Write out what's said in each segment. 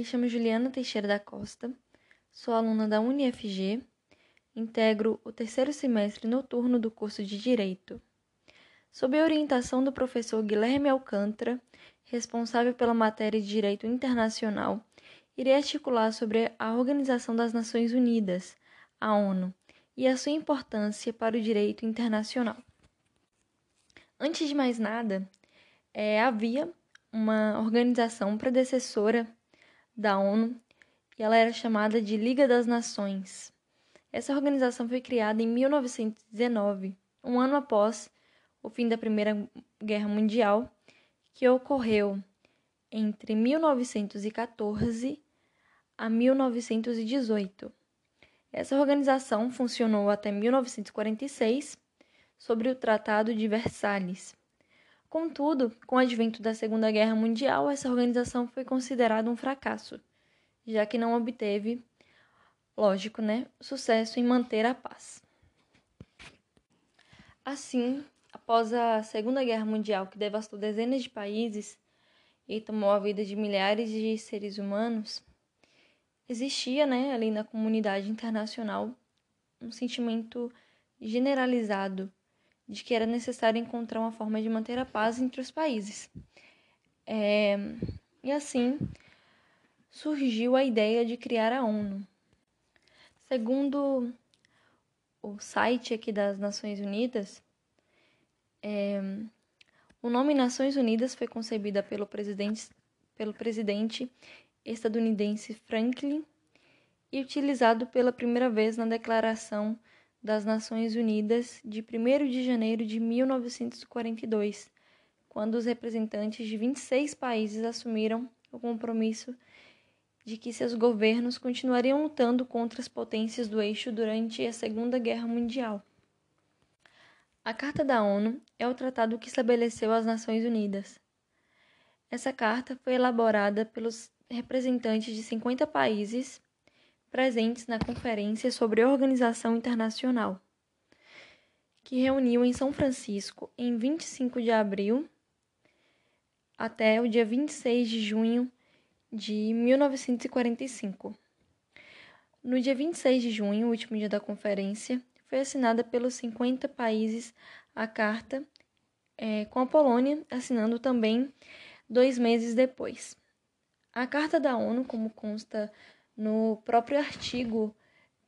me chamo Juliana Teixeira da Costa, sou aluna da UniFG, integro o terceiro semestre noturno do curso de Direito. Sob a orientação do professor Guilherme Alcântara, responsável pela matéria de Direito Internacional, irei articular sobre a Organização das Nações Unidas, a ONU, e a sua importância para o direito internacional. Antes de mais nada, é, havia uma organização predecessora da ONU e ela era chamada de Liga das Nações. Essa organização foi criada em 1919, um ano após o fim da Primeira Guerra Mundial, que ocorreu entre 1914 a 1918. Essa organização funcionou até 1946, sobre o Tratado de Versalhes. Contudo, com o advento da Segunda Guerra Mundial, essa organização foi considerada um fracasso, já que não obteve, lógico, né, sucesso em manter a paz. Assim, após a Segunda Guerra Mundial, que devastou dezenas de países e tomou a vida de milhares de seres humanos, existia, né, ali na comunidade internacional um sentimento generalizado de que era necessário encontrar uma forma de manter a paz entre os países. É, e assim surgiu a ideia de criar a ONU. Segundo o site aqui das Nações Unidas, é, o nome Nações Unidas foi concebida pelo presidente, pelo presidente estadunidense Franklin e utilizado pela primeira vez na Declaração das Nações Unidas de 1 de janeiro de 1942, quando os representantes de 26 países assumiram o compromisso de que seus governos continuariam lutando contra as potências do eixo durante a Segunda Guerra Mundial. A Carta da ONU é o tratado que estabeleceu as Nações Unidas. Essa carta foi elaborada pelos representantes de 50 países presentes na Conferência sobre Organização Internacional, que reuniu em São Francisco em 25 de abril até o dia 26 de junho de 1945. No dia 26 de junho, o último dia da conferência, foi assinada pelos 50 países a carta, é, com a Polônia assinando também dois meses depois. A Carta da ONU, como consta no próprio artigo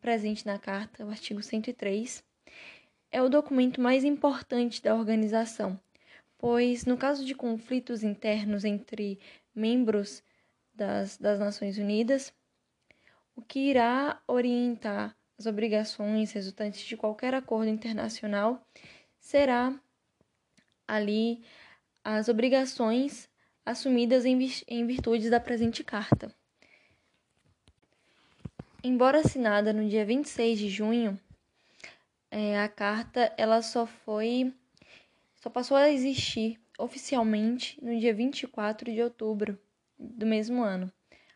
presente na carta, o artigo 103, é o documento mais importante da organização, pois, no caso de conflitos internos entre membros das, das Nações Unidas, o que irá orientar as obrigações resultantes de qualquer acordo internacional será ali as obrigações assumidas em, em virtude da presente carta. Embora assinada no dia 26 de junho, é, a carta ela só foi só passou a existir oficialmente no dia 24 de outubro do mesmo ano,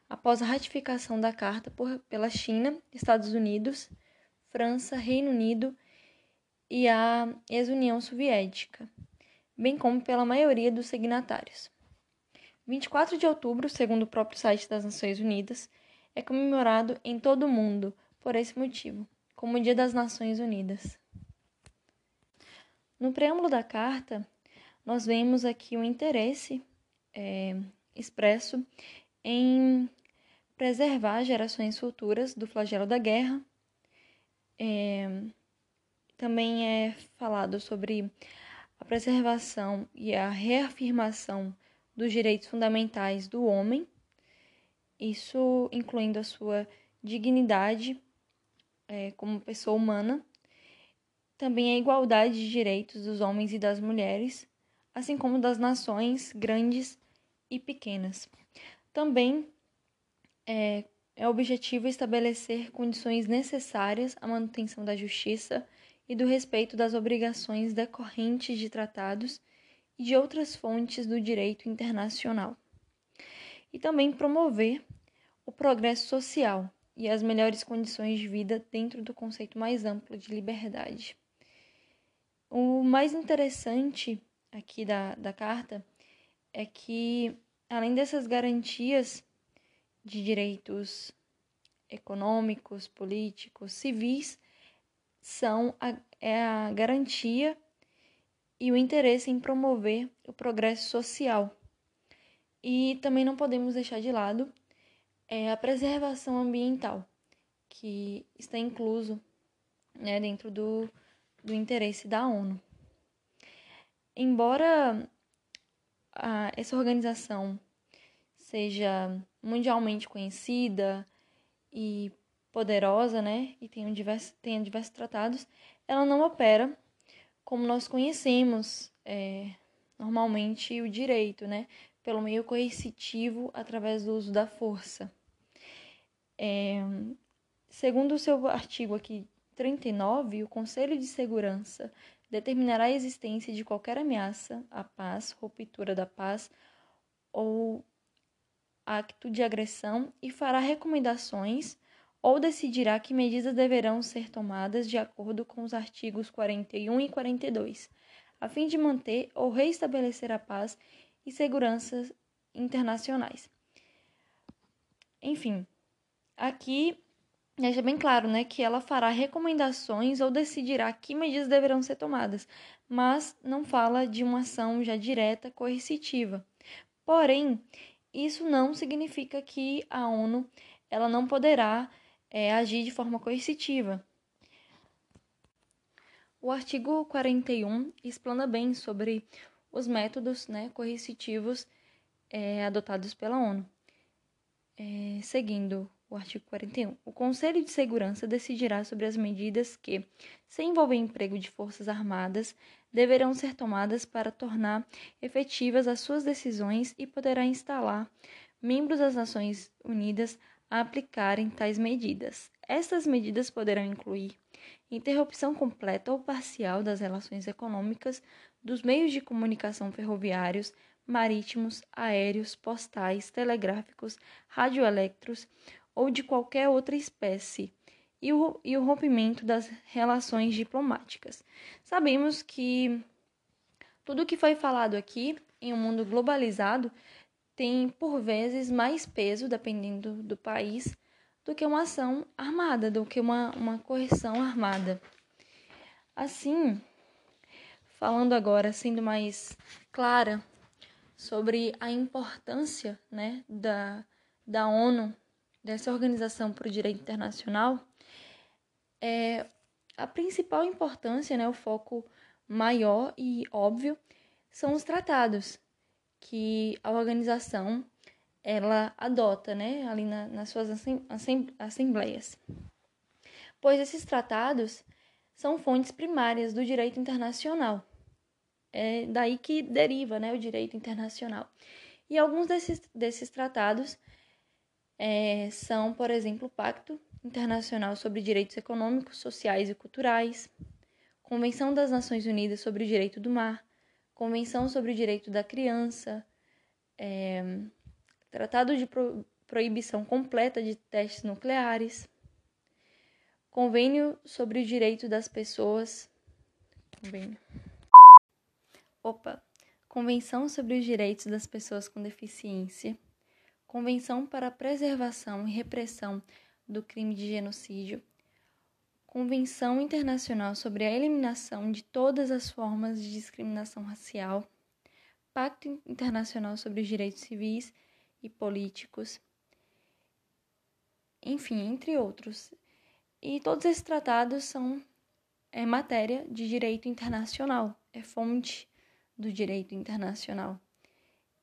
após a ratificação da carta por, pela China, Estados Unidos, França, Reino Unido e a ex-União Soviética, bem como pela maioria dos signatários. 24 de outubro, segundo o próprio site das Nações Unidas, é comemorado em todo o mundo por esse motivo, como o Dia das Nações Unidas. No preâmbulo da carta, nós vemos aqui o interesse é, expresso em preservar gerações futuras do flagelo da guerra. É, também é falado sobre a preservação e a reafirmação dos direitos fundamentais do homem isso incluindo a sua dignidade é, como pessoa humana, também a igualdade de direitos dos homens e das mulheres, assim como das nações grandes e pequenas. Também é, é objetivo estabelecer condições necessárias à manutenção da justiça e do respeito das obrigações decorrentes de tratados e de outras fontes do direito internacional e também promover o progresso social e as melhores condições de vida dentro do conceito mais amplo de liberdade. O mais interessante aqui da, da carta é que, além dessas garantias de direitos econômicos, políticos, civis, são a, é a garantia e o interesse em promover o progresso social. E também não podemos deixar de lado é, a preservação ambiental, que está incluso né, dentro do, do interesse da ONU. Embora a, essa organização seja mundialmente conhecida e poderosa, né, e tenha diversos, tenha diversos tratados, ela não opera como nós conhecemos é, normalmente o direito, né, pelo meio coercitivo através do uso da força. É, segundo o seu artigo aqui 39, o Conselho de Segurança determinará a existência de qualquer ameaça à paz, ruptura da paz ou acto de agressão e fará recomendações ou decidirá que medidas deverão ser tomadas de acordo com os artigos 41 e 42, a fim de manter ou reestabelecer a paz e segurança internacionais. Enfim, aqui deixa bem claro, né, que ela fará recomendações ou decidirá que medidas deverão ser tomadas, mas não fala de uma ação já direta coercitiva. Porém, isso não significa que a ONU ela não poderá é, agir de forma coercitiva. O artigo 41 explana bem sobre os métodos né, coercitivos é, adotados pela ONU. É, seguindo o artigo 41, o Conselho de Segurança decidirá sobre as medidas que, sem envolver emprego de forças armadas, deverão ser tomadas para tornar efetivas as suas decisões e poderá instalar membros das Nações Unidas a aplicarem tais medidas. Estas medidas poderão incluir interrupção completa ou parcial das relações econômicas dos meios de comunicação ferroviários, marítimos, aéreos, postais, telegráficos, radioelétricos ou de qualquer outra espécie, e o, e o rompimento das relações diplomáticas. Sabemos que tudo o que foi falado aqui, em um mundo globalizado, tem por vezes mais peso, dependendo do país, do que uma ação armada, do que uma, uma correção armada. Assim, falando agora, sendo mais clara sobre a importância né, da, da ONU, dessa organização para o direito internacional, é, a principal importância, né, o foco maior e óbvio, são os tratados, que a organização ela adota, né, ali na, nas suas assembleias. Pois esses tratados são fontes primárias do direito internacional. É daí que deriva, né, o direito internacional. E alguns desses, desses tratados é, são, por exemplo, o Pacto Internacional sobre Direitos Econômicos, Sociais e Culturais, Convenção das Nações Unidas sobre o Direito do Mar, Convenção sobre o Direito da Criança, é, Tratado de Pro Proibição Completa de Testes Nucleares, Convênio sobre o Direito das Pessoas. Convênio. Opa! Convenção sobre os Direitos das Pessoas com Deficiência, Convenção para a Preservação e Repressão do Crime de Genocídio, Convenção Internacional sobre a Eliminação de Todas as Formas de Discriminação Racial, Pacto Internacional sobre os Direitos Civis e Políticos, enfim, entre outros. E todos esses tratados são é matéria de direito internacional, é fonte do direito internacional.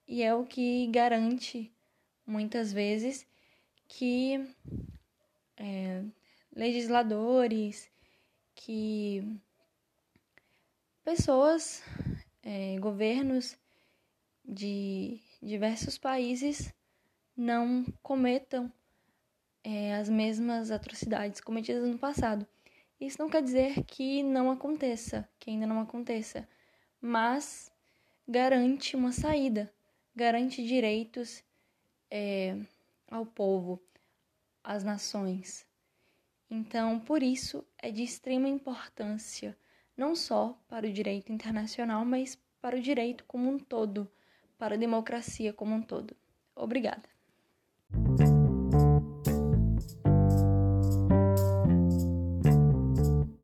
E é o que garante, muitas vezes, que é, legisladores, que pessoas, é, governos de diversos países não cometam é, as mesmas atrocidades cometidas no passado. Isso não quer dizer que não aconteça, que ainda não aconteça, mas garante uma saída, garante direitos é, ao povo, às nações. Então, por isso, é de extrema importância, não só para o direito internacional, mas para o direito como um todo, para a democracia como um todo. Obrigada.